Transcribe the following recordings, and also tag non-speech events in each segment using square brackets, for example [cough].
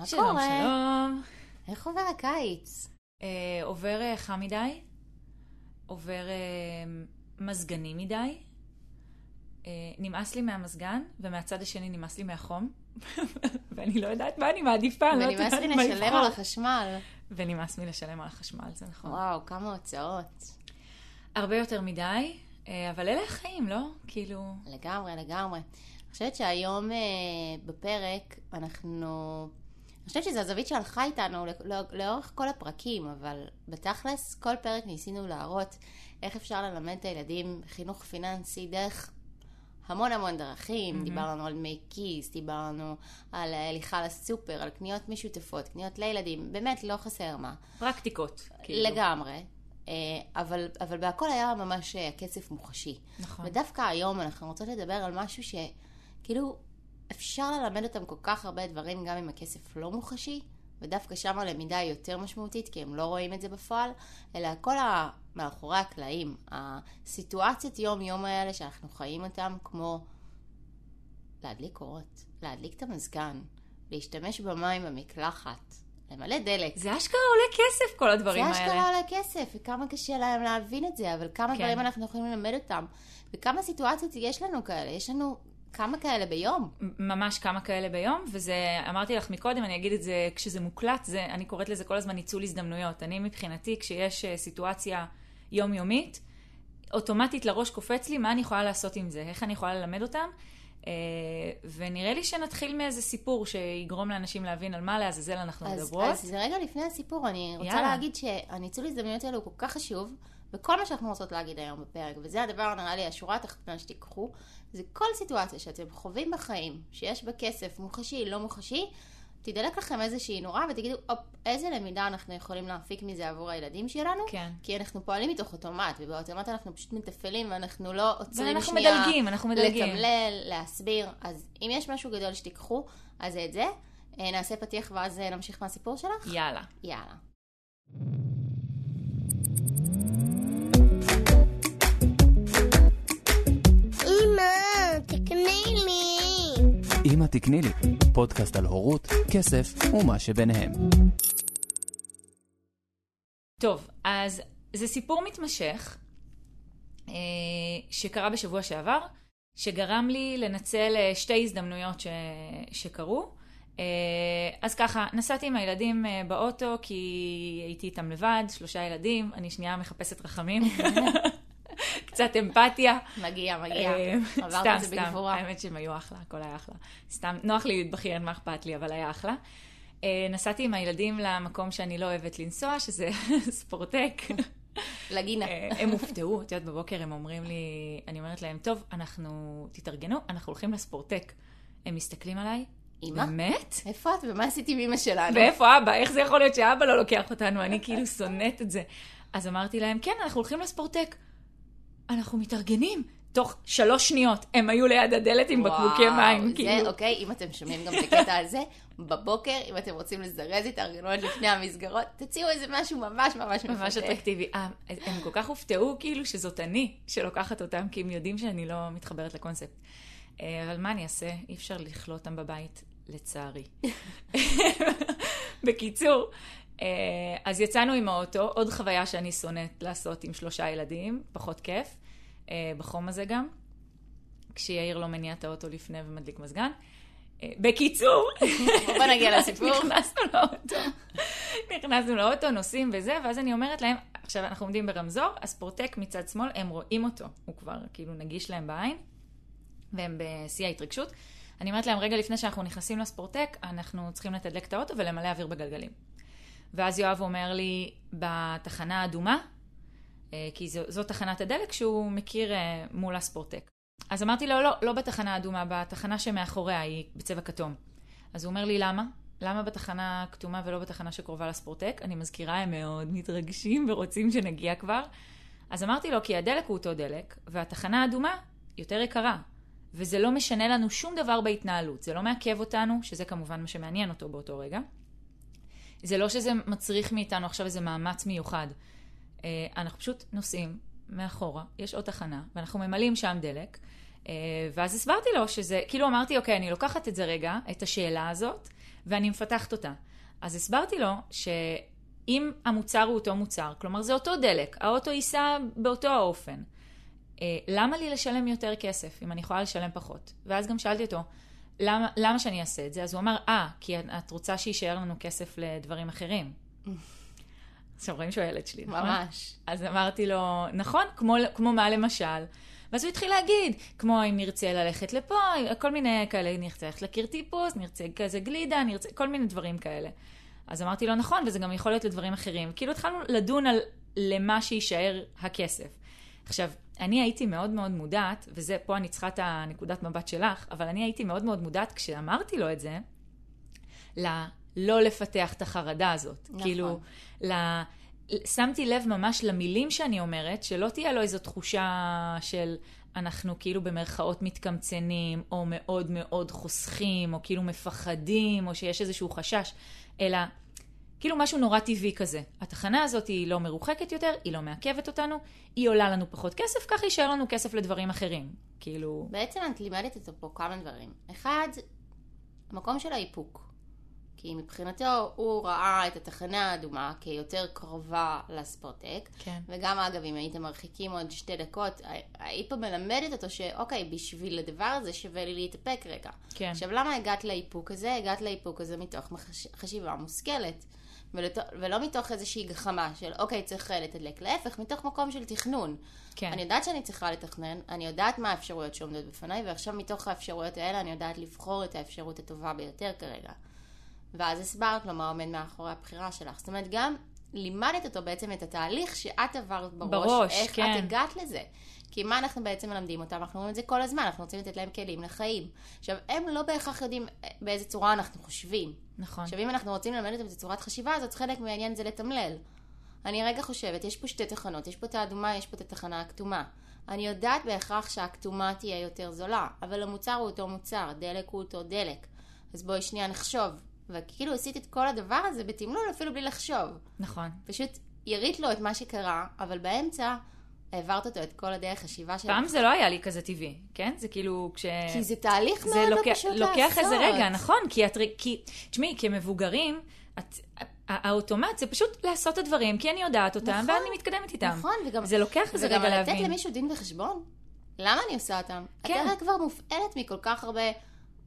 מה שלום, קורה? שלום. איך עובר הקיץ? אה, עובר אה, חם מדי, עובר אה, מזגני מדי, אה, נמאס לי מהמזגן, ומהצד השני נמאס לי מהחום, [laughs] ואני לא יודעת מה אני מעדיפה, אני לא ונמאס יודעת לי מה לשלם לבחור. על החשמל. ונמאס לי לשלם על החשמל, זה נכון. וואו, כמה הוצאות. הרבה יותר מדי, אה, אבל אלה החיים, לא? כאילו... לגמרי, לגמרי. אני חושבת שהיום אה, בפרק אנחנו... אני חושבת שזו הזווית שהלכה איתנו לא- לא- לאורך כל הפרקים, אבל בתכלס, כל פרק ניסינו להראות איך אפשר ללמד את הילדים חינוך פיננסי דרך המון המון דרכים. Mhm. דיברנו על דמי כיס, דיברנו על הליכה לסופר, על קניות משותפות, קניות לילדים, באמת לא חסר מה. פרקטיקות, כאילו. לגמרי. אה, אבל, אבל בהכל היה ממש אה, כסף מוחשי. נכון. ודווקא היום אנחנו רוצות לדבר על משהו שכאילו אפשר ללמד אותם כל כך הרבה דברים גם אם הכסף לא מוחשי, ודווקא שם הלמידה היא יותר משמעותית כי הם לא רואים את זה בפועל, אלא כל ה... מאחורי הקלעים, הסיטואציות יום-יום האלה שאנחנו חיים אותם כמו להדליק אורות, להדליק את המזגן, להשתמש במים במקלחת, למלא דלק. זה אשכרה עולה כסף, כל הדברים זה האלה. אשכרה עולה כסף, וכמה קשה להם להבין את זה, אבל כמה כן. דברים אנחנו יכולים ללמד אותם, וכמה סיטואציות יש לנו כאלה, יש לנו כמה כאלה ביום. ממש כמה כאלה ביום, וזה, אמרתי לך מקודם, אני אגיד את זה כשזה מוקלט, זה, אני קוראת לזה כל הזמן ניצול הזדמנויות. אני מבחינתי, כשיש אה, סיטואציה יומיומית, אוטומטית לראש קופץ לי מה אני יכולה לעשות עם זה, איך אני יכולה ללמד אותם, אה, ונראה לי שנתחיל מאיזה סיפור שיגרום לאנשים להבין על מה לעזאזל אנחנו אז, מדברות. אז זה רגע לפני הסיפור, אני רוצה יאללה. להגיד שהניצול הזדמנויות האלו הוא כל כך חשוב, וכל מה שאנחנו רוצות להגיד היום בפרק, וזה הדבר נראה לי השורה התחתונה שתיקחו, זה כל סיטואציה שאתם חווים בחיים, שיש בה כסף מוחשי, לא מוחשי, תדלק לכם איזושהי נורה ותגידו, הופ, איזה למידה אנחנו יכולים להפיק מזה עבור הילדים שלנו, כן. כי אנחנו פועלים מתוך אוטומט, ובאוטומט אנחנו פשוט מתפעלים ואנחנו לא עוצרים ואנחנו שנייה מדלגים, אנחנו מדלגים. לתמלל, להסביר. אז אם יש משהו גדול שתיקחו, אז זה את זה. אה, נעשה פתיח ואז אה, נמשיך מהסיפור שלך? יאללה. יאללה. תקני לי. אמא תקני לי, פודקאסט על הורות, כסף ומה שביניהם. טוב, אז זה סיפור מתמשך אה, שקרה בשבוע שעבר, שגרם לי לנצל אה, שתי הזדמנויות ש... שקרו. אה, אז ככה, נסעתי עם הילדים באוטו כי הייתי איתם לבד, שלושה ילדים, אני שנייה מחפשת רחמים. [laughs] [laughs] קצת אמפתיה. מגיע, מגיע. אה, עברת את זה. בגבורה. האמת שהם היו אחלה, הכל היה אחלה. סתם, נוח לי להתבכיין, מה אכפת לי, אבל היה אחלה. אה, נסעתי עם הילדים למקום שאני לא אוהבת לנסוע, שזה [laughs] ספורטק. לגינה. אה, הם הופתעו, את יודעת, בבוקר הם אומרים לי, אני אומרת להם, טוב, אנחנו, תתארגנו, אנחנו הולכים לספורטק. הם מסתכלים עליי, אמא? באמת? איפה את ומה עשית עם אמא שלנו? ואיפה אבא? איך זה יכול להיות שאבא לא לוקח אותנו? אני כאילו שונאת את זה. אז אמרתי להם, כן, אנחנו הולכים לספורטק. אנחנו מתארגנים. תוך שלוש שניות הם היו ליד הדלת עם בקבוקי מים, זה, כאילו. אוקיי, אם אתם שומעים גם את הקטע הזה, בבוקר, אם אתם רוצים לזרז התארגנות לפני המסגרות, תציעו איזה משהו ממש ממש מפתה. ממש אטרקטיבי. אה, הם כל כך הופתעו כאילו שזאת אני שלוקחת אותם, כי הם יודעים שאני לא מתחברת לקונספט. אה, אבל מה אני אעשה? אי אפשר לכלוא אותם בבית, לצערי. [laughs] בקיצור, אז יצאנו עם האוטו, עוד חוויה שאני שונאת לעשות עם שלושה ילדים, פחות כיף, אה, בחום הזה גם, כשיאיר לא מניע את האוטו לפני ומדליק מזגן. אה, בקיצור, [laughs] בוא נגיע לסיפור. נכנסנו לאוטו, נכנסנו לאוטו, נוסעים וזה, ואז אני אומרת להם, עכשיו אנחנו עומדים ברמזור, הספורטק מצד שמאל, הם רואים אותו, הוא כבר כאילו נגיש להם בעין, והם בשיא ההתרגשות. אני אומרת להם, רגע לפני שאנחנו נכנסים לספורטק, אנחנו צריכים לתדלק את האוטו ולמלא אוויר בגלגלים. ואז יואב אומר לי, בתחנה האדומה, אה, כי זו, זו תחנת הדלק שהוא מכיר אה, מול הספורטק. אז אמרתי לו, לא, לא בתחנה האדומה, בתחנה שמאחוריה, היא בצבע כתום. אז הוא אומר לי, למה? למה בתחנה הכתומה ולא בתחנה שקרובה לספורטק? אני מזכירה, הם מאוד מתרגשים ורוצים שנגיע כבר. אז אמרתי לו, כי הדלק הוא אותו דלק, והתחנה האדומה יותר יקרה. וזה לא משנה לנו שום דבר בהתנהלות. זה לא מעכב אותנו, שזה כמובן מה שמעניין אותו באותו רגע. זה לא שזה מצריך מאיתנו עכשיו איזה מאמץ מיוחד. אה, אנחנו פשוט נוסעים מאחורה, יש עוד תחנה, ואנחנו ממלאים שם דלק. אה, ואז הסברתי לו שזה, כאילו אמרתי, אוקיי, אני לוקחת את זה רגע, את השאלה הזאת, ואני מפתחת אותה. אז הסברתי לו שאם המוצר הוא אותו מוצר, כלומר זה אותו דלק, האוטו ייסע באותו האופן, אה, למה לי לשלם יותר כסף אם אני יכולה לשלם פחות? ואז גם שאלתי אותו, למה, למה שאני אעשה את זה? אז הוא אמר, אה, כי את רוצה שיישאר לנו כסף לדברים אחרים. עכשיו רואים שהוא הילד שלי, נכון? ממש. אז אמרתי לו, נכון, כמו, כמו מה למשל? ואז הוא התחיל להגיד, כמו אם נרצה ללכת לפה, כל מיני כאלה, נרצה ללכת לקיר טיפוס, נרצה כזה גלידה, נרצה, כל מיני דברים כאלה. אז אמרתי לו, נכון, וזה גם יכול להיות לדברים אחרים. כאילו התחלנו לדון על למה שיישאר הכסף. עכשיו, אני הייתי מאוד מאוד מודעת, וזה, פה אני צריכה את הנקודת מבט שלך, אבל אני הייתי מאוד מאוד מודעת כשאמרתי לו את זה, ללא לפתח את החרדה הזאת. נכון. כאילו, ל... שמתי לב ממש למילים שאני אומרת, שלא תהיה לו איזו תחושה של אנחנו כאילו במרכאות מתקמצנים, או מאוד מאוד חוסכים, או כאילו מפחדים, או שיש איזשהו חשש, אלא כאילו משהו נורא טבעי כזה. התחנה הזאת היא לא מרוחקת יותר, היא לא מעכבת אותנו, היא עולה לנו פחות כסף, ככה יישאר לנו כסף לדברים אחרים. כאילו... בעצם את לימדת אותו פה כמה דברים. אחד, המקום של האיפוק. כי מבחינתו הוא ראה את התחנה האדומה כיותר קרובה לספורטק. כן. וגם אגב, אם הייתם מרחיקים עוד שתי דקות, היית פה מלמדת אותו שאוקיי, בשביל הדבר הזה שווה לי להתאפק רגע. כן. עכשיו, למה הגעת לאיפוק הזה? הגעת לאיפוק הזה מתוך. חשיבה מושכלת. ולת... ולא מתוך איזושהי גחמה של אוקיי, צריך לתדלק. להפך, מתוך מקום של תכנון. כן. אני יודעת שאני צריכה לתכנן, אני יודעת מה האפשרויות שעומדות בפניי, ועכשיו מתוך האפשרויות האלה אני יודעת לבחור את האפשרות הטובה ביותר כרגע. ואז הסברת לו מה עומד מאחורי הבחירה שלך. זאת אומרת, גם לימדת אותו בעצם את התהליך שאת עברת בראש, בראש, איך כן. את הגעת לזה. כי מה אנחנו בעצם מלמדים אותם? אנחנו אומרים את זה כל הזמן, אנחנו רוצים לתת להם כלים לחיים. עכשיו, הם לא בהכרח יודעים באיזה צורה אנחנו חושבים. נכון. עכשיו, אם אנחנו רוצים ללמד אותם את צורת חשיבה הזאת, חלק מהעניין זה לתמלל. אני רגע חושבת, יש פה שתי תחנות, יש פה את האדומה, יש פה את התחנה הכתומה. אני יודעת בהכרח שהכתומה תהיה יותר זולה, אבל המוצר הוא אותו מוצר, דלק הוא אותו דלק. אז בואי שנייה נחשוב. וכאילו עשית את כל הדבר הזה בתמלול אפילו בלי לחשוב. נכון. פשוט ירית לו את מה שקרה, אבל באמצע העברת אותו את כל הדרך חשיבה שלך. פעם זה לא היה לי כזה טבעי, כן? זה כאילו כש... כי זה תהליך זה מאוד לא לוקח, פשוט לוקח לעשות. איזה רגע, נכון? כי את... כי... תשמעי, כמבוגרים, את... האוטומט זה פשוט לעשות את הדברים, כי אני יודעת אותם, נכון, ואני מתקדמת איתם. נכון, וגם... זה לוקח איזה רגע וגם לתת להבין. למישהו דין וחשבון. למה אני עושה אותם? כן. את כבר מופעלת מכל כך הרבה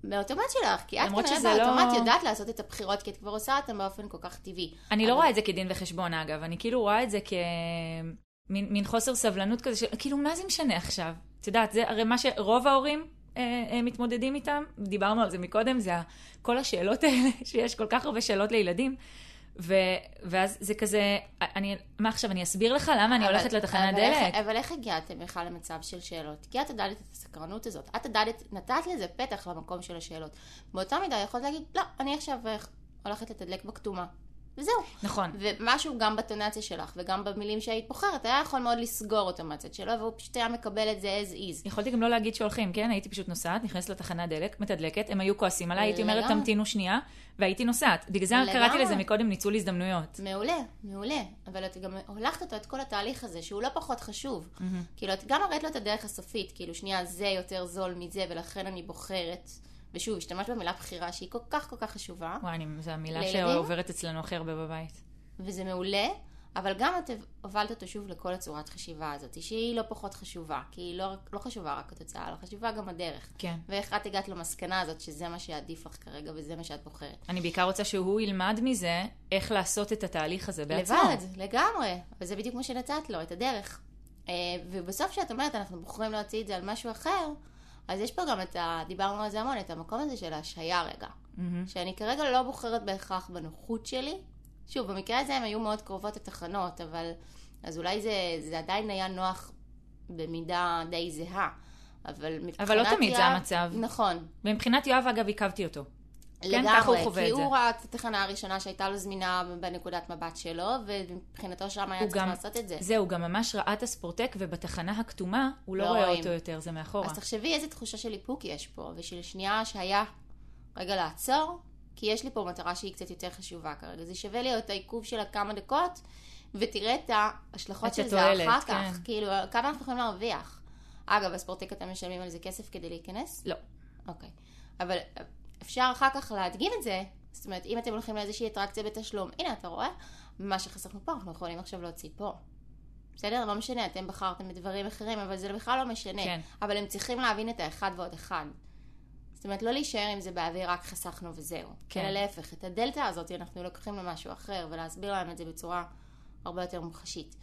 מהאוטומט שלך, כי את כנראה שזה לא- באוטומט יודעת לעשות את הבחירות, כי את כבר עושה אותם באופן כל כך טבעי. אני לא אבל- רואה את זה כדין וחשבון, אגב. אני כאילו רואה את זה כמין מין חוסר סבלנות כזה, של כאילו, מה זה משנה עכשיו? את יודעת, זה הרי מה שרוב ההורים אה, אה, מתמודדים איתם, דיברנו על זה מקודם, זה כל השאלות [laughs] האלה, שיש כל כך הרבה שאלות לילדים. ו, ואז זה כזה, אני, מה עכשיו, אני אסביר לך למה אני אבל- הולכת לתחנת דלק? איך- אבל איך הגעתם בכלל למצב של שאלות? כי את עדדת את הסקרנות הזאת. את עדדת, נתת לזה פתח למקום של השאלות. באותה מידה יכולת להגיד, לא, אני עכשיו אה, הולכת לתדלק בכתומה. וזהו. נכון. ומשהו גם בטונציה שלך וגם במילים שהיית בוחרת, היה יכול מאוד לסגור אותו מהצד שלו, והוא פשוט היה מקבל את זה as is. יכולתי גם לא להגיד שהולכים, כן? הייתי פשוט נוסעת, נכנסת לתחנת דלק, מתדלקת, הם היו כועסים עליי, הייתי אומרת. תמתינו שנייה, והייתי נוסעת. בגלל זה. קראתי לזה מקודם ניצול הזדמנויות. מעולה, מעולה. אבל את גם הולכת אותו את כל התהליך הזה, שהוא לא פחות חשוב. כאילו, את גם הראית לו את הדרך הסופית, כאילו, שנייה, זה יותר זול מזה, ולכן אני בוחרת. ושוב, השתמשת במילה בחירה, שהיא כל כך כל כך חשובה, וואי, אני- זו המילה לילדים? שעוברת אצלנו הכי הרבה בבית. וזה מעולה, אבל גם את הובלת אותו שוב לכל הצורת חשיבה הזאת, שהיא לא פחות חשובה, כי היא לא, לא חשובה רק התוצאה, אלא חשובה גם הדרך. כן. ואיך את הגעת למסקנה הזאת, שזה מה שעדיף לך כרגע, וזה מה שאת בוחרת. אני בעיקר רוצה שהוא ילמד מזה איך לעשות את התהליך הזה בעצמו. לבד, לגמרי. וזה בדיוק מה שנתת לו, את הדרך. אה, ובסוף כשאת אומרת, אנחנו בוחרים להוציא את זה על משהו אחר, אז יש פה גם את ה... דיברנו על זה המון, את המקום הזה של ההשהיה רגע. מהמם. שאני כרגע לא בוחרת בהכרח בנוחות שלי. שוב, במקרה הזה הם היו מאוד קרובות התחנות, אבל... אז אולי זה, זה עדיין היה נוח במידה די זהה. אבל מבחינת... אבל לא תמיד זה יואב- המצב. נכון. ומבחינת יואב, אגב, עיכבתי אותו. לגמרי, ככה הוא חווה כי את זה. הוא ראה את התחנה הראשונה שהייתה לו זמינה בנקודת מבט שלו, ומבחינתו שם היה צריך גם- לעשות את זה. זהו, הוא גם ממש ראה את הספורטק, ובתחנה הכתומה, הוא לא לא רואה. אותו יותר, זה מאחורה. אז תחשבי איזה תחושה של איפוק יש פה, ושל שנייה שהיה רגע לעצור, כי יש לי פה מטרה שהיא קצת יותר חשובה כרגע. זה שווה לי את העיכוב של הכמה דקות, ותראה את ההשלכות את של זה התועלת, אחר כן. כך. כאילו, כמה אנחנו יכולים להרוויח. אגב, הספורטק אתם משלמים על זה כסף כדי להיכנס? לא. אוקיי. אבל אפשר אחר כך להדגים את זה זאת אומרת, אם אתם הולכים לאיזושהי אטרקציה בתשלום, הנה, אתה רואה? מה שחסכנו פה, אנחנו יכולים עכשיו להוציא פה. בסדר? לא משנה, אתם בחרתם בדברים אחרים, אבל זה בכלל לא משנה. כן. אבל הם צריכים להבין את האחד ועוד אחד. זאת אומרת, לא להישאר עם זה באוויר, רק חסכנו וזהו. כן. אלא להפך, את הדלתא הזאת אנחנו לוקחים למשהו אחר, ולהסביר להם את זה בצורה הרבה יותר מוחשית.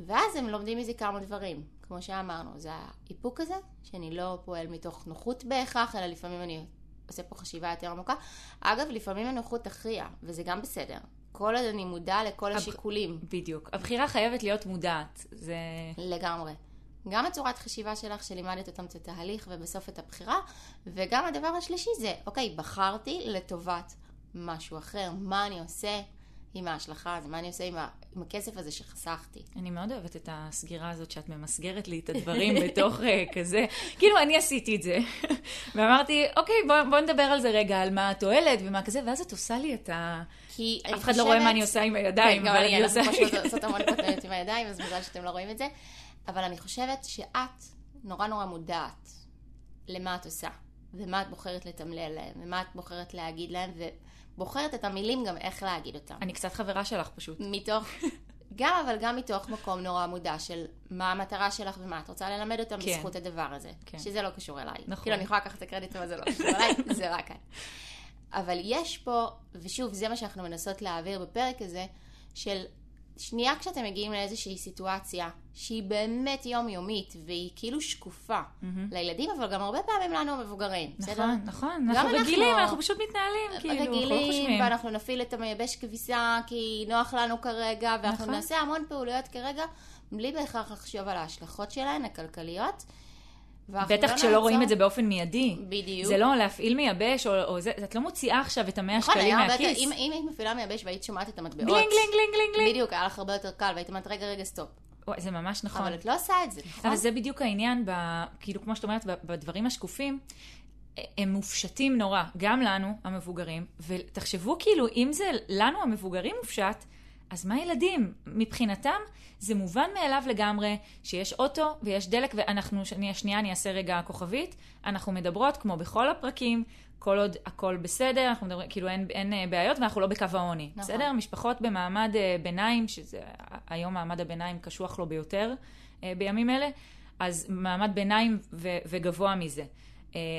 ואז הם לומדים מזה כמה דברים. כמו שאמרנו, זה האיפוק הזה, שאני לא פועל מתוך נוחות בהכרח, אלא לפעמים אני עושה פה חשיבה יותר עמוקה. אגב, לפעמים הנוחות תכריע, וזה גם בסדר. כל עוד אני מודע לכל הבח- השיקולים. בדיוק. הבחירה חייבת להיות מודעת. זה... לגמרי. גם הצורת חשיבה שלך שלימדת אותם את התהליך ובסוף את הבחירה, וגם הדבר השלישי זה, אוקיי, בחרתי לטובת משהו אחר, מה אני עושה עם ההשלכה הזו, מה אני עושה עם, ה... עם הכסף הזה שחסכתי. אני מאוד אוהבת את הסגירה הזאת שאת ממסגרת לי את הדברים בתוך אה, [laughs] כזה. כאילו, אני עשיתי את זה. [laughs] ואמרתי, אוקיי, בוא, בוא נדבר על זה רגע, על מה התועלת ומה כזה, ואז את עושה לי את ה... כי אני אף אחד לא רואה מה אני עושה עם הידיים, כן, גם אבל אני, אני אנחנו עושה... פשוט [laughs] עושות המון פטנט עם הידיים, אז מזל שאתם לא רואים את זה. אבל אני חושבת שאת נורא נורא מודעת למה את עושה, ומה את בוחרת לתמלל להם, ומה את בוחרת להגיד להם, ובוחרת את המילים גם איך להגיד אותם. אני קצת חברה שלך פשוט. מתוך, גם אבל גם מתוך מקום נורא מודע של מה המטרה שלך ומה את רוצה ללמד אותם כן. בזכות הדבר הזה. כן. שזה לא קשור אליי. נכון. כאילו אני יכולה לקחת את הקרדיט אבל זה לא קשור אליי, [laughs] זה רק את. אבל יש פה, ושוב, זה מה שאנחנו מנסות להעביר בפרק הזה, של שנייה כשאתם מגיעים לאיזושהי סיטואציה שהיא באמת יומיומית והיא כאילו שקופה לילדים, אבל גם הרבה פעמים לנו המבוגרים, בסדר? נכון, נכון. גם אנחנו אנחנו- רגילים, אנחנו פשוט מתנהלים, כאילו, אנחנו לא רגילים, חושבים. ואנחנו נפעיל את המייבש כביסה כי נוח לנו כרגע, ואנחנו נכון. נעשה המון פעולויות כרגע, בלי בהכרח לחשוב על ההשלכות שלהן, הכלכליות. בטח לא כשלא רואים את זה באופן מיידי. בדיוק. זה לא להפעיל מייבש, או, או זה, את לא מוציאה עכשיו את המאה נכון, שקלים מהכיס. אם אם היית מפעילה מייבש והיית שומעת את המטבעות, גלינג, גלינג, גלינג, גלינג. בדיוק, היה לך הרבה יותר קל, והיית אומרת, רגע, רגע, סטופ. זה ממש נכון. אבל את לא עושה את זה, נכון? אבל זה בדיוק העניין, ב, כאילו, כמו שאת אומרת, בדברים השקופים, הם מופשטים נורא, גם לנו, המבוגרים, ותחשבו כאילו, אם זה לנו, המבוגרים, מופשט, אז מה ילדים? מבחינתם, זה מובן מאליו לגמרי שיש אוטו ויש דלק, ואנחנו, שנייה, שנייה, אני אעשה רגע כוכבית, אנחנו מדברות, כמו בכל הפרקים, כל עוד הכל בסדר, אנחנו מדברים, כאילו אין, אין אה, בעיות, ואנחנו לא בקו העוני. נכון. בסדר? משפחות במעמד אה, ביניים, שזה היום מעמד הביניים קשוח לו ביותר אה, בימים אלה, אז מעמד ביניים ו- וגבוה מזה.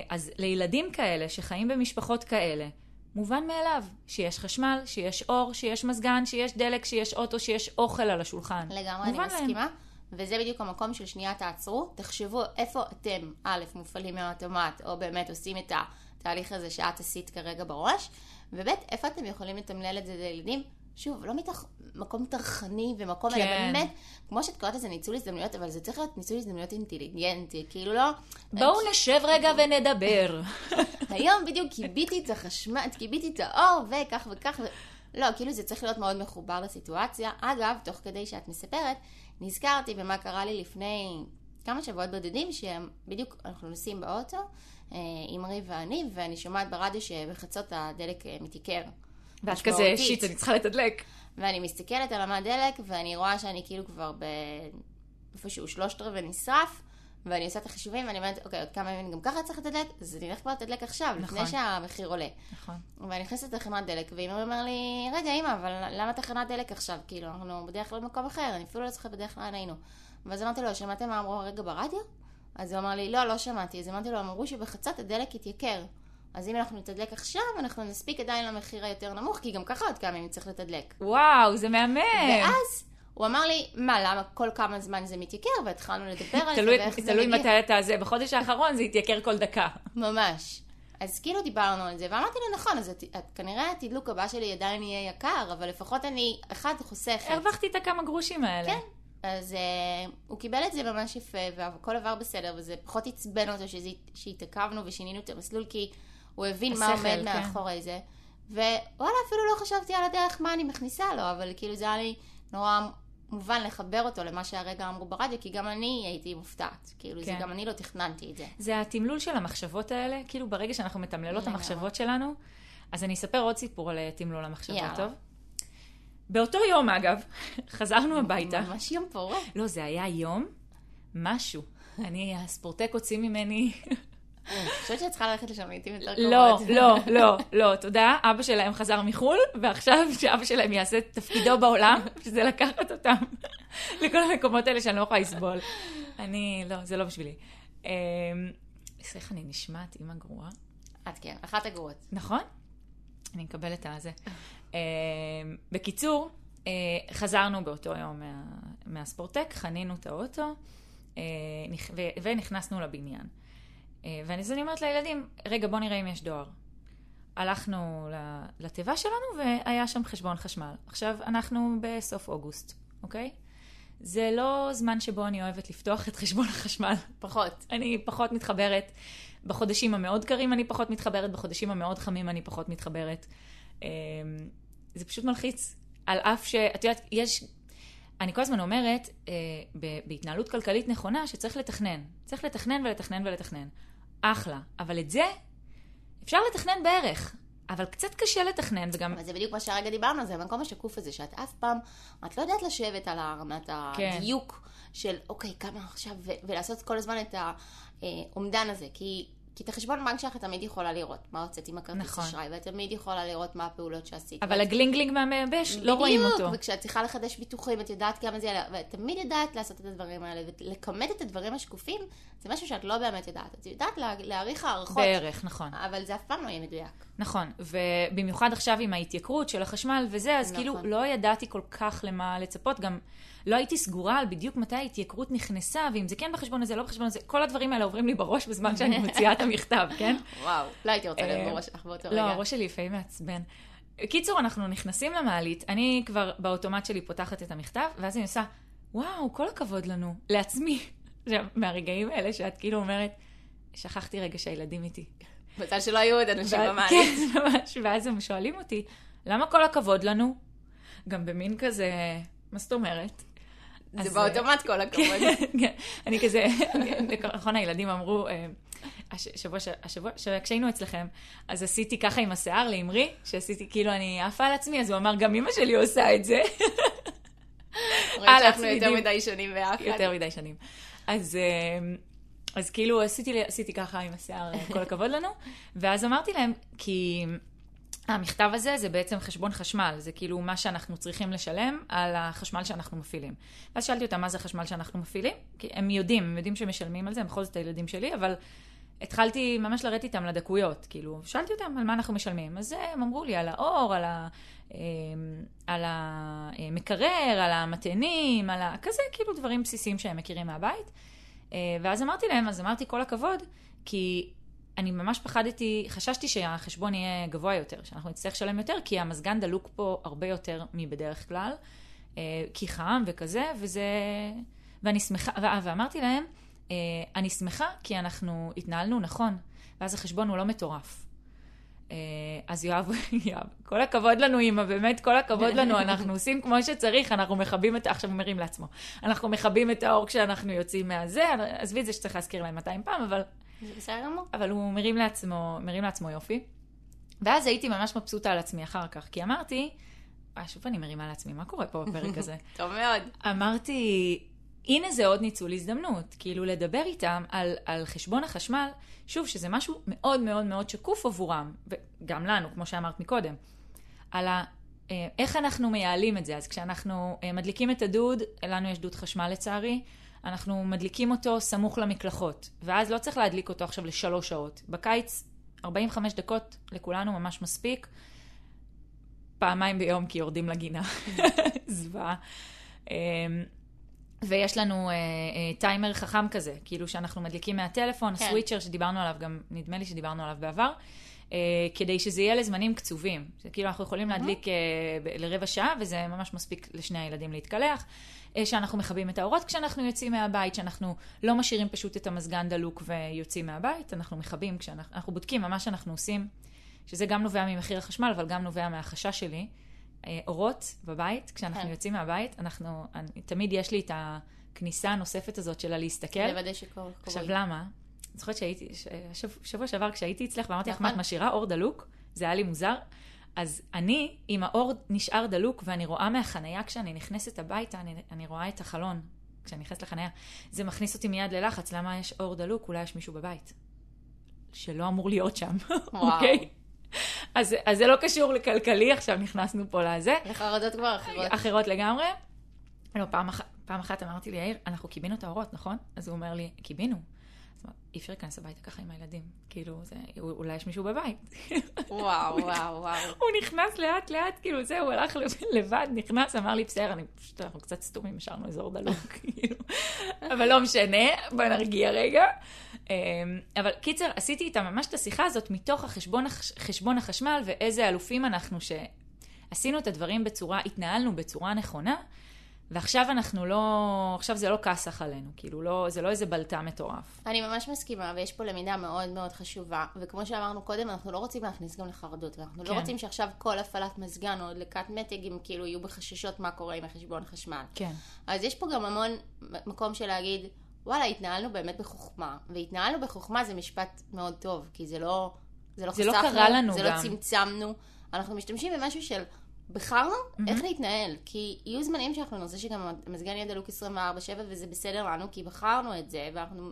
אז לילדים כאלה שחיים במשפחות כאלה, מובן מאליו שיש חשמל, שיש אור, שיש מזגן, שיש דלק, שיש אוטו, שיש אוכל על השולחן. לגמרי, אני מובן להם. מסכימה. וזה בדיוק המקום של שנייה תעצרו, תחשבו איפה אתם, א', מופעלים מהאוטומט, או באמת עושים את התהליך הזה שאת עשית כרגע בראש, וב', איפה אתם יכולים לתמלל את זה לילדים, שוב, לא מתוך מקום טרחני ומקום, אלא כן. באמת, כמו שאת קוראת לזה ניצול הזדמנויות, אבל זה צריך להיות ניצול הזדמנויות אינטליגנטי, כאילו לא... בואו נשב רגע ונדבר. [laughs] היום בדיוק כיביתי את החשמל, כיביתי את האור, וכך וכך, ו... לא, כאילו זה צריך להיות מאוד מחובר לסיטואציה. אגב, תוך כדי שאת מספרת, נזכרתי במה קרה לי לפני כמה שבועות בודדים, שבדיוק אנחנו נוסעים באוטו, אה, אמרי ואני, ואני שומעת ברדיו שבחצות הדלק אה, מתייקר. ואת כזה. שיט, אני צריכה לתדלק. ואני מסתכלת על המד דלק, ואני רואה שאני כאילו כבר ב... איפשהו שלושת רבעי נשרף, ואני עושה את החישובים, ואני אומרת, אוקיי, עוד כמה ימים גם ככה צריך לתדלק, אז אני אלך כבר לתדלק עכשיו, נכון. לפני שהמחיר עולה. נכון. ואני נכנסת לתחנת דלק, ואמא אומר לי, רגע, אמא, אבל למה תחנת דלק עכשיו? כאילו, אנחנו בדרך כלל במקום אחר, אני אפילו לא זוכרת בדרך כלל היינו. ואז אמרתי לו, שמעתם מה אמרו הרגע ברדיו? אז הוא אמר לי, לא, לא שמעתי. אז אמרתי לו, אמרו שבחצות הדלק יתייקר. אז אם אנחנו נתדלק עכשיו, אנחנו נספיק עדיין למחיר היותר נמוך, כי גם ככה עוד כמה ימים צריך לתדלק. וואו, זה מהמם. ואז הוא אמר לי, מה, למה כל כמה זמן זה מתייקר? והתחלנו לדבר על זה, תלוי- ואיך זה תלוי מגיע. מתי אתה זה. בחודש האחרון זה התייקר כל דקה. ממש. אז כאילו דיברנו על זה, ואמרתי לו, נכון, אז את, את, כנראה התדלוק הבא שלי עדיין יהיה יקר, אבל לפחות אני, אחד, חוסכת. הרווחתי את הכמה גרושים האלה. כן. אז uh, הוא קיבל את זה ממש יפה, והכל עבר בסדר, וזה פחות עצבן אותו שזה, שהתעכבנו ושינינו את המסלול, כי הוא הבין מה השכל, עומד כן. מאחורי זה. ווואלה, אפילו לא חשבתי על הדרך מה אני מכניסה לו, אבל כאילו זה היה לי נורא מובן לחבר אותו למה שהרגע אמרו ברדיו, כי גם אני הייתי מופתעת. כאילו, זה כן. גם אני לא תכננתי את זה. זה התמלול של המחשבות האלה, כאילו ברגע שאנחנו מתמללות. המחשבות שלנו, אז אני אספר עוד סיפור על אה, תמלול המחשבות, יאללה. טוב? באותו יום, אגב, [laughs] חזרנו הביתה. ממש יום פורה. לא, זה היה יום משהו. אני, הספורטק הוציא ממני אני חושבת שאת צריכה ללכת לשם לעיתים יותר לא, קרובות. לא, לא, לא, תודה. אבא שלהם חזר מחו"ל, ועכשיו שאבא שלהם יעשה את תפקידו בעולם, שזה לקחת אותם לכל המקומות האלה שאני לא יכולה לסבול. אני, לא, זה לא בשבילי. אמ, סליחה, אני נשמעת אימא גרועה. את כן, אחת הגרועות. נכון? אני מקבלת את הזה. אה, בקיצור, אה, חזרנו באותו יום מה, מהספורטק, חנינו את האוטו אה, ונכנסנו לבניין. אה, ואני אז אני אומרת לילדים, רגע, בוא נראה אם יש דואר. הלכנו לתיבה שלנו והיה שם חשבון חשמל. עכשיו, אנחנו בסוף אוגוסט, אוקיי? זה לא זמן שבו אני אוהבת לפתוח את חשבון החשמל. פחות. [laughs] אני פחות מתחברת. בחודשים המאוד קרים אני פחות מתחברת, בחודשים המאוד חמים אני פחות מתחברת. אמ, זה פשוט מלחיץ. על אף ש... את יודעת, יש... אני כל הזמן אומרת, אה, בהתנהלות כלכלית נכונה, שצריך לתכנן. צריך לתכנן ולתכנן ולתכנן. אחלה. אבל את זה אפשר לתכנן בערך. אבל קצת קשה לתכנן, וגם... אבל זה בדיוק מה שהרגע דיברנו על זה, המקום השקוף הזה, שאת אף פעם, את לא יודעת לשבת על הרמת כן. הדיוק של, אוקיי, כמה עכשיו, ולעשות כל הזמן את האומדן הזה, כי... כי את החשבון בנק שלך את תמיד יכולה לראות מה הוצאת עם הכרטיס נכון. אשראי, ואת תמיד יכולה לראות מה הפעולות שעשית. אבל הגלינגלינג מהמייבש, לא רואים אותו. בדיוק, וכשאת צריכה לחדש ביטוחים, את יודעת כמה זה יעלה, ואת תמיד יודעת לעשות את הדברים האלה, ולכמת את הדברים השקופים, זה משהו שאת לא באמת יודעת. את יודעת לה- להעריך הערכות, בערך, נכון. אבל זה אף פעם לא יהיה מדויק. נכון, ובמיוחד עכשיו עם ההתייקרות של החשמל וזה, אז נכון. כאילו לא ידעתי כל כך למה לצפות, גם לא הייתי סגורה על בדיוק מתי ההתייקרות נכנסה, ואם זה כן בחשבון הזה, לא בחשבון הזה, כל הדברים האלה עוברים לי בראש בזמן [laughs] שאני מוציאה את המכתב, כן? וואו. לא הייתי רוצה להיות אה, בראש שלך באותו לא, רגע. הראש שלי לפעמים מעצבן. קיצור, אנחנו נכנסים למעלית, אני כבר באוטומט שלי פותחת את המכתב, ואז אני עושה, וואו, כל הכבוד לנו, לעצמי. [laughs] מהרגעים האלה שאת כאילו אומרת, שכחתי רגע שהילדים איתי. מזל שלא היו עוד אנשים במעלית. כן, ממש, ואז הם שואלים אותי, למה כל הכבוד לנו? גם במין כזה, מה זאת אומרת? זה באוטומט כל הכבוד. [laughs] כן, אני כזה, נכון, הילדים אמרו, אה, הש- שבוע, ש- השבוע, כשהיינו אצלכם, אז עשיתי ככה עם השיער לאמרי, שעשיתי כאילו אני עפה על עצמי, אז הוא אמר, גם אמא שלי עושה את זה. [laughs] על שאנחנו יותר. מדי שונים ביחד. יותר מדי שנים. אז, אה, אז כאילו עשיתי, עשיתי ככה עם השיער, אה, כל הכבוד לנו, ואז אמרתי להם, כי המכתב הזה זה בעצם חשבון חשמל, זה כאילו מה שאנחנו צריכים לשלם על החשמל שאנחנו מפעילים. ואז שאלתי אותם מה זה החשמל שאנחנו מפעילים, כי הם יודעים, הם יודעים שמשלמים על זה, הם בכל זאת הילדים שלי, אבל התחלתי ממש לרדת איתם לדקויות, כאילו, שאלתי אותם על מה אנחנו משלמים. אז הם אמרו לי על האור, על, ה, אה, על המקרר, על המטענים, על ה... כזה, כאילו דברים בסיסיים שהם מכירים מהבית. אה, ואז אמרתי להם, אז אמרתי כל הכבוד, כי אני ממש פחדתי, חששתי שהחשבון יהיה גבוה יותר, שאנחנו נצטרך לשלם יותר, כי המזגן דלוק פה הרבה יותר מבדרך כלל, אה, כי חם וכזה, וזה... ואני שמחה, ו- ואמרתי להם, אה, אני שמחה כי אנחנו התנהלנו נכון, ואז החשבון הוא לא מטורף. אה, אז יואב, [laughs] יואב, כל הכבוד לנו, אמא, באמת כל הכבוד לנו, אנחנו [laughs] עושים כמו שצריך, אנחנו מכבים את, עכשיו הוא מרים לעצמו, אנחנו מכבים את האור כשאנחנו יוצאים מהזה, עזבי את זה שצריך להזכיר להם 200 פעם, אבל זה בסדר גמור. אבל הוא מרים לעצמו, מרים לעצמו יופי. ואז הייתי ממש מבסוטה על עצמי אחר כך, כי אמרתי, אה, שוב אני מרימה לעצמי, מה קורה פה בפרק [laughs] הזה? טוב מאוד. אמרתי, הנה זה עוד ניצול הזדמנות, כאילו לדבר איתם על, על חשבון החשמל, שוב, שזה משהו מאוד מאוד מאוד שקוף עבורם, וגם לנו, כמו שאמרת מקודם, על ה... אה, איך אנחנו מייעלים את זה? אז כשאנחנו אה, מדליקים את הדוד, לנו יש דוד חשמל לצערי, אנחנו מדליקים אותו סמוך למקלחות, ואז לא צריך להדליק אותו עכשיו לשלוש שעות. בקיץ, 45 דקות לכולנו ממש מספיק. פעמיים ביום כי יורדים לגינה. [laughs] זוועה. אמ, ויש לנו אה, אה, טיימר חכם כזה, כאילו שאנחנו מדליקים מהטלפון, כן. הסוויצ'ר שדיברנו עליו, גם נדמה לי שדיברנו עליו בעבר, אה, כדי שזה יהיה לזמנים קצובים. זה כאילו אנחנו יכולים להדליק אה, לרבע שעה, וזה ממש מספיק לשני הילדים להתקלח. אה, שאנחנו מכבים את האורות כשאנחנו יוצאים מהבית, שאנחנו לא משאירים פשוט את המזגן דלוק ויוצאים מהבית, אנחנו מכבים כשאנחנו אנחנו בודקים מה שאנחנו עושים, שזה גם נובע ממחיר החשמל, אבל גם נובע מהחשש שלי. אה, אורות בבית, כשאנחנו כן. יוצאים מהבית, אנחנו, אני, תמיד יש לי את הכניסה הנוספת הזאת של הלהסתכל. לוודא שקורה. עכשיו, למה? אני זוכרת שהייתי, שבוע שעבר כשהייתי אצלך ואמרתי לך, נכון. מה, את משאירה אור דלוק? זה היה לי מוזר. אז אני, אם האור נשאר דלוק ואני רואה מהחנייה כשאני נכנסת הביתה, אני, אני רואה את החלון כשאני נכנסת לחנייה, זה מכניס אותי מיד ללחץ, למה יש אור דלוק? אולי יש מישהו בבית. שלא אמור להיות שם. אוקיי? אז, אז זה לא קשור לכלכלי, עכשיו נכנסנו פה לזה. לחרדות כבר אחרות. אחרות לגמרי. לא, פעם, אח... פעם אחת אמרתי לי, יאיר, אנחנו קיבינו את האורות, נכון? אז הוא אומר לי, קיבינו. אי אפשר להיכנס הביתה ככה עם הילדים. כאילו, זה, אולי יש מישהו בבית. וואו, [laughs] וואו, וואו. הוא נכנס לאט לאט, כאילו זהו, הוא הלך לבד, נכנס, אמר לי, בסדר, אני פשוט, אנחנו קצת סתומים, השארנו אזור דלוק, [laughs] כאילו. אבל לא משנה, בוא נרגיע רגע. אמ, אבל קיצר, עשיתי איתה ממש את השיחה הזאת מתוך החשבון הח- חשבון החשמל, ואיזה אלופים אנחנו שעשינו את הדברים בצורה, התנהלנו בצורה נכונה, ועכשיו אנחנו לא, עכשיו זה לא כסח עלינו, כאילו, לא, זה לא איזה בלטה מטורף. אני ממש מסכימה, ויש פה למידה מאוד מאוד חשובה. וכמו שאמרנו קודם, אנחנו לא רוצים להכניס גם לחרדות, ואנחנו כן. לא רוצים שעכשיו כל הפעלת מזגן או דלקת מתג, הם כאילו יהיו בחששות מה קורה עם החשבון חשמל. כן. אז יש פה גם המון מקום של להגיד, וואלה, התנהלנו באמת בחוכמה. והתנהלנו בחוכמה זה משפט מאוד טוב, כי זה לא... זה לא זה לא חסכנו, קרה לנו זה גם. לא צמצמנו. אנחנו משתמשים במשהו של... בחרנו איך להתנהל, כי יהיו זמנים שאנחנו נרצה שגם המזגן יהיה דלוק 24/7 וזה בסדר לנו, כי בחרנו את זה, ואנחנו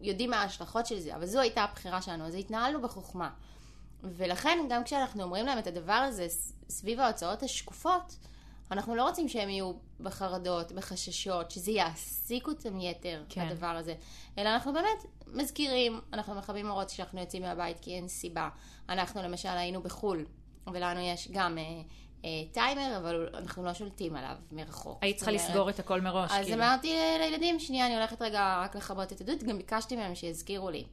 יודעים מה ההשלכות של זה, אבל זו הייתה הבחירה שלנו, אז התנהלנו בחוכמה. ולכן גם כשאנחנו אומרים להם את הדבר הזה סביב ההוצאות השקופות, אנחנו לא רוצים שהם יהיו בחרדות, בחששות, שזה יעסיק אותם יתר, כן. הדבר הזה. אלא אנחנו באמת מזכירים, אנחנו מכבים אורות כשאנחנו יוצאים מהבית כי אין סיבה. אנחנו למשל היינו בחו"ל, ולנו יש גם אה, טיימר, אבל אנחנו לא שולטים עליו מרחוק. היית צריכה לסגור את הכל מראש, אז כאילו. אמרתי לילדים, שנייה, אני הולכת רגע רק לכבות את הדוד, גם ביקשתי מהם שיזכירו לי.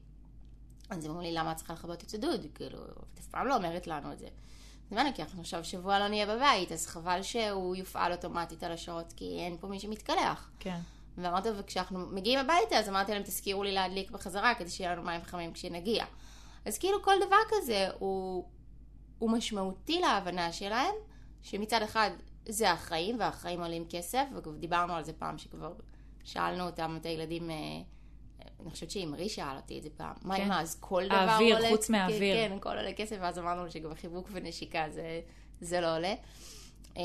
אז הם אמרו לי, למה את צריכה לכבות את הדוד? כאילו, את אף פעם לא אומרת לנו את זה. אז אמרנו, כי אנחנו עכשיו שבוע לא נהיה בבית, אז חבל שהוא יופעל אוטומטית על השעות, כי אין פה מי שמתקלח. כן. ואמרתי, וכשאנחנו מגיעים הביתה, אז אמרתי להם, תזכירו לי להדליק בחזרה, כדי שיהיה לנו מים חמים כשנגיע. אז כאילו כל דבר כזה הוא, הוא משמעותי להבנה שלהם, שמצד אחד זה החיים, והחיים עולים כסף, ודיברנו על זה פעם שכבר שאלנו אותם, את הילדים, אה, אני חושבת שאמרי שאל אותי את זה פעם, מה כן. עם אז כל דבר האוויר, עולה, חוץ מהאוויר. כן, הכל עולה כסף, ואז אמרנו לו שגם חיבוק ונשיקה זה, זה לא עולה. אה,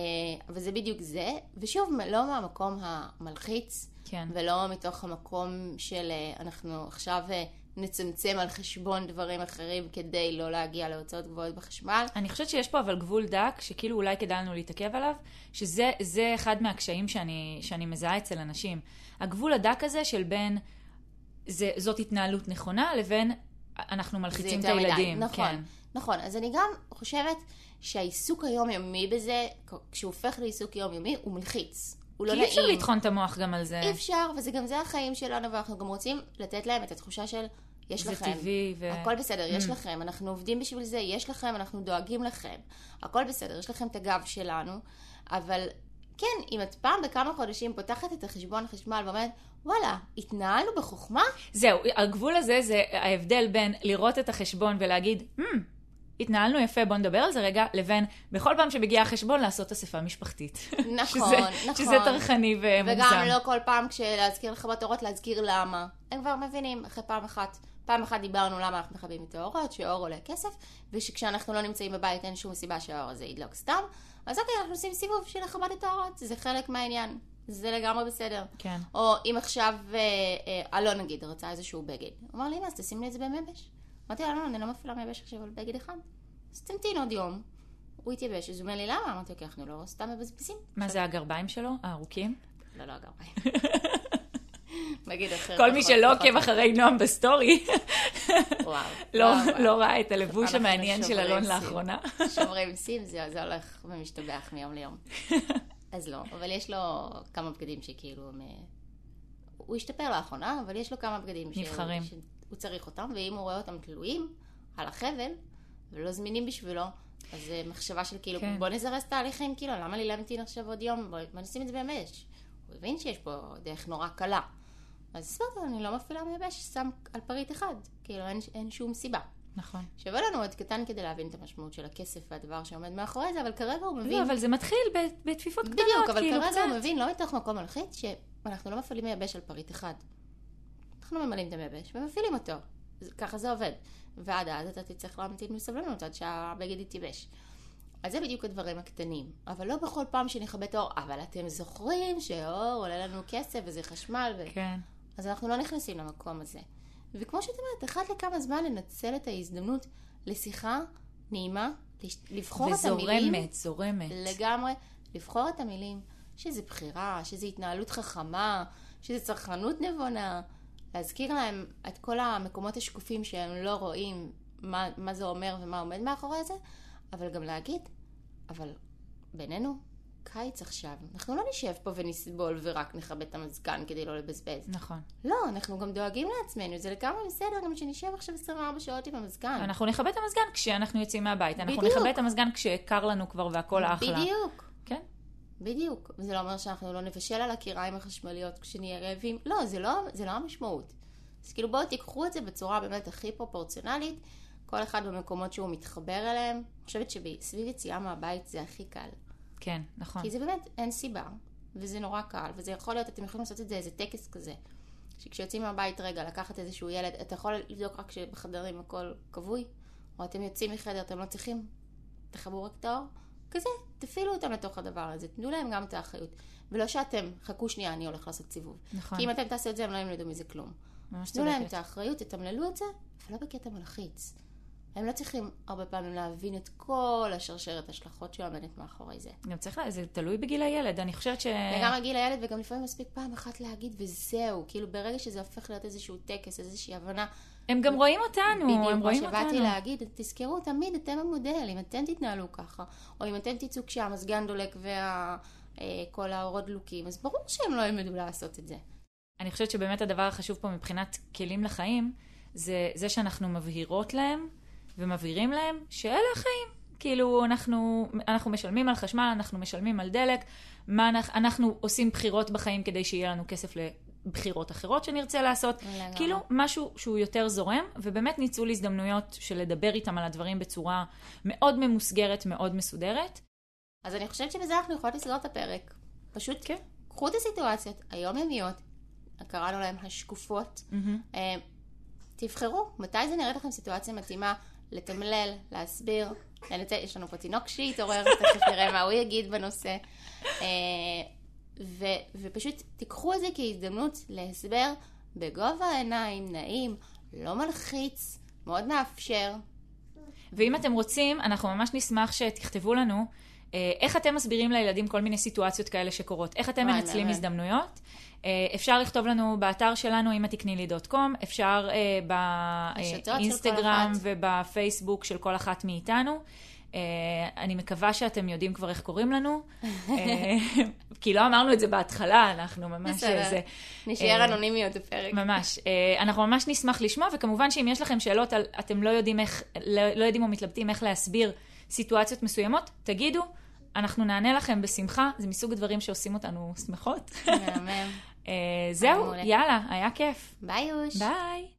אבל זה בדיוק זה, ושוב, לא מהמקום המלחיץ, כן. ולא מתוך המקום של אה, אנחנו עכשיו אה, נצמצם על חשבון דברים אחרים כדי לא להגיע להוצאות גבוהות בחשמל. אני חושבת שיש פה אבל גבול דק, שכאילו אולי כדאי לנו להתעכב עליו, שזה זה אחד מהקשיים שאני, שאני מזהה אצל אנשים. הגבול הדק הזה של בין זה, זאת התנהלות נכונה, לבין אנחנו מלחיצים את יותר מדי. הילדים. נכון, כן. נכון. אז אני גם חושבת שהעיסוק היומיומי בזה, כשהוא הופך לעיסוק יומיומי, הוא מלחיץ. הוא לא כי נעים. אי אפשר לטחון את המוח גם על זה. אי אפשר, וזה גם זה החיים שלנו, ואנחנו גם רוצים לתת להם את התחושה של, יש זה לכם. טבעי ו... הכל בסדר, Mm. יש לכם, אנחנו עובדים בשביל זה, יש לכם, אנחנו דואגים לכם. הכל בסדר, יש לכם את הגב שלנו, אבל כן, אם את פעם בכמה חודשים פותחת את החשבון החשמל ואומרת, וואלה, התנהלנו בחוכמה? זהו, הגבול הזה זה ההבדל בין לראות את החשבון ולהגיד, hmm, התנהלנו יפה, בוא נדבר על זה רגע, לבין בכל פעם שמגיע החשבון לעשות אספה משפחתית. נכון, [laughs] שזה, נכון. שזה טרחני ומוגזם. וגם לא כל פעם כשלהזכיר לכבות אורות, להזכיר למה. הם כבר מבינים, אחרי פעם אחת. פעם אחת דיברנו למה אנחנו מכבים את האורות, שאור עולה כסף, ושכשאנחנו לא נמצאים בבית אין שום סיבה שהאור הזה ידלוק סתם. אז אוקיי, אנחנו עושים סיבוב של לכבות את האורות, זה חלק מהעניין. זה לגמרי בסדר. כן. או אם עכשיו אה, אה, אלון נגיד רצה איזשהו בגד. הוא אמר לי, אז תשים לי את זה במבש. אמרתי לו, אלון, אני לא מפעילה מייבש עכשיו על בגד אחד. אז תמתין עוד יום. הוא התייבש, אז הוא אומר לי, למה? אמרתי לו, כי אנחנו לא סתם מבזבזים. מה זה הגרביים שלו? הארוכים? לא, לא, הגרביים. [laughs] נגיד אחר. כל מי פחות, שלא פחות. עוקב אחרי נועם בסטורי. [laughs] לא. לא ראה את הלבוש המעניין של אלון. לאחרונה. [laughs] שוברים סים, זה, הולך ומשתבח מיום ליום. אז לא, אבל יש לו כמה בגדים שכאילו הם... הוא השתפר לאחרונה, אבל יש לו כמה בגדים ש- נבחרים. שהוא צריך אותם, ואם הוא רואה אותם תלויים על החבל, ולא זמינים בשבילו, אז זה מחשבה של כאילו, כן. בוא נזרז תהליכים, כאילו, למה לי להמתין עכשיו עוד יום? בוא, בוא נשים את זה במש. הוא הבין שיש פה דרך נורא קלה. אז הסברתי לו, אני לא מפעילה מייבש, שם על פריט אחד. כאילו, אין, אין שום סיבה. נכון. שווה לנו עוד קטן כדי להבין את המשמעות של הכסף והדבר שעומד מאחורי זה, אבל כרגע הוא מבין... לא, אבל זה מתחיל בטפיפות קטנות, בדיוק, אבל כאילו, כרגע קצת. הוא מבין, לא מתוך מקום מלחיץ, שאנחנו לא מפעילים מייבש על פריט אחד. אנחנו ממלאים את המייבש ומפעילים אותו. ככה זה עובד. ועד אז אתה תצטרך להמתין בסבלנות עד שהבגד יתייבש. אז זה בדיוק הדברים הקטנים. אבל לא בכל פעם שנכבה את האור, אבל אתם זוכרים שאור עולה לנו כסף וזה חשמל, ו... כן. אז אנחנו לא נכנסים למקום הזה. וכמו שאת אומרת, אחת לכמה זמן לנצל את ההזדמנות לשיחה נעימה, לבחור את המילים. וזורמת, זורמת. לגמרי, לבחור את המילים, שזה בחירה, שזה התנהלות חכמה, שזה צרכנות נבונה, להזכיר להם את כל המקומות השקופים שהם לא רואים מה, מה זה אומר ומה עומד מאחורי זה, אבל גם להגיד, אבל בינינו, קיץ עכשיו, אנחנו לא נשב פה ונסבול ורק נכבד את המזגן כדי לא לבזבז. נכון. לא, אנחנו גם דואגים לעצמנו, זה לגמרי בסדר גם שנשב עכשיו 24 שעות עם המזגן. אנחנו נכבד את המזגן כשאנחנו יוצאים מהבית. אנחנו בדיוק. נכבד את המזגן כשקר לנו כבר והכל אחלה. בדיוק. בדיוק. וזה לא אומר שאנחנו לא נבשל על הקיריים החשמליות כשנהיה רעבים. לא, זה לא, זה לא המשמעות. אז כאילו בואו תיקחו את זה בצורה באמת הכי פרופורציונלית, כל אחד במקומות שהוא מתחבר אליהם. אני חושבת שסביב יציאה מהבית זה הכי קל. כן, נכון. כי זה באמת, אין סיבה, וזה נורא קל, וזה יכול להיות, אתם יכולים לעשות את זה איזה טקס כזה. שכשיוצאים מהבית רגע, לקחת איזשהו ילד, אתה יכול לבדוק רק שבחדרים הכל כבוי, או אתם יוצאים מחדר, אתם לא צריכים, תכבו רק את האור, כזה, תפעילו אותם לתוך הדבר הזה, תנו להם גם את האחריות. ולא שאתם, חכו שנייה, אני הולך לעשות סיבוב. נכון. כי אם אתם תעשו את זה, הם לא ילמדו מזה כלום. ממש תנו להם צודקת. את האחריות, תתמללו את זה, אבל לא בקטע מלחיץ. הם לא צריכים הרבה פעמים להבין את כל השרשרת השלכות שעומדת מאחורי זה. גם צריך, לה- זה תלוי בגיל הילד. אני חושבת ש... וגם הגיל הילד, וגם לפעמים מספיק פעם אחת להגיד וזהו. כאילו ברגע שזה הופך להיות איזשהו טקס, איזושהי הבנה. הם גם רואים אותנו, בדיוק הם רואים שבאתי אותנו. להגיד, תזכרו תמיד, אתם המודל, אם אתם תתנהלו ככה, או אם אתם תצאו כשהמזגן דולק וכל האורות דלוקים, אז ברור שהם לא ילמדו לעשות את זה. אני חושבת שבאמת הדבר החשוב פה מבחינת כלים לחיים, זה זה שאנחנו מבהירות להם ומבהירים להם שאלה החיים. כאילו, אנחנו, אנחנו משלמים על חשמל, אנחנו משלמים על דלק, מה אנחנו, אנחנו עושים בחירות בחיים כדי שיהיה לנו כסף לבחירות אחרות שנרצה לעשות. לגמרי. כאילו, משהו שהוא יותר זורם, ובאמת ניצול הזדמנויות של לדבר איתם על הדברים בצורה מאוד ממוסגרת, מאוד מסודרת. אז אני חושבת שבזה אנחנו יכולות לסגור את הפרק. פשוט כן. קחו את הסיטואציות היומיומיות, קראנו להן השקופות, אה, תבחרו מתי זה נראית לכם סיטואציה מתאימה לתמלל, להסביר, יש לנו פה תינוק שהתעורר, [laughs] תכף נראה מה הוא יגיד בנושא. אה, ו, ופשוט תיקחו את זה כהזדמנות להסבר בגובה העיניים, נעים, לא מלחיץ, מאוד מאפשר. ואם אתם רוצים, אנחנו ממש נשמח שתכתבו לנו איך אתם מסבירים לילדים כל מיני סיטואציות כאלה שקורות, איך אתם מנצלים. הזדמנויות. אה, אפשר לכתוב לנו באתר שלנו, אמא תקני לי דוט קום, אפשר אה, באינסטגרם. ובפייסבוק של כל אחת מאיתנו. אה, אני מקווה שאתם יודעים כבר איך קוראים לנו, אה, [laughs] כי לא אמרנו את זה בהתחלה, אנחנו ממש... בסדר. זה, נשאר אה, אנונימיות בפרק. ממש. אה, אנחנו ממש נשמח לשמוע, וכמובן שאם יש לכם שאלות על אתם לא יודעים איך, לא, לא יודעים או מתלבטים איך להסביר סיטואציות מסוימות, תגידו, אנחנו נענה לכם בשמחה, זה מסוג הדברים שעושים אותנו שמחות. מהמם. [laughs] אה, זהו, מעולה. יאללה, היה כיף. ביי יוש. ביי.